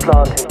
planted